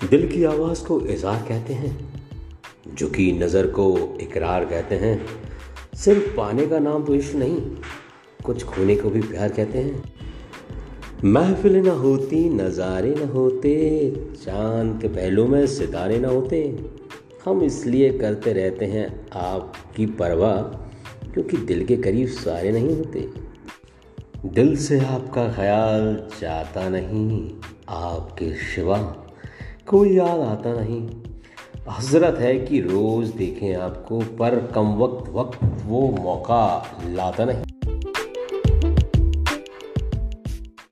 दिल की आवाज़ को इजार कहते हैं झुकी नज़र को इकरार कहते हैं। सिर्फ़ पाने का नाम तो इश्क नहीं, कुछ खोने को भी प्यार कहते हैं। महफिल न होती, नज़ारे न होते, चाँद के पहलू में सितारे न होते। हम इसलिए करते रहते हैं आपकी परवाह, क्योंकि दिल के करीब सारे नहीं होते। दिल से आपका ख्याल जाता नहीं, आपके शिवा कोई याद आता नहीं। हज़रत है कि रोज़ देखें आपको, पर कम वक्त वक्त वो मौका लाता नहीं।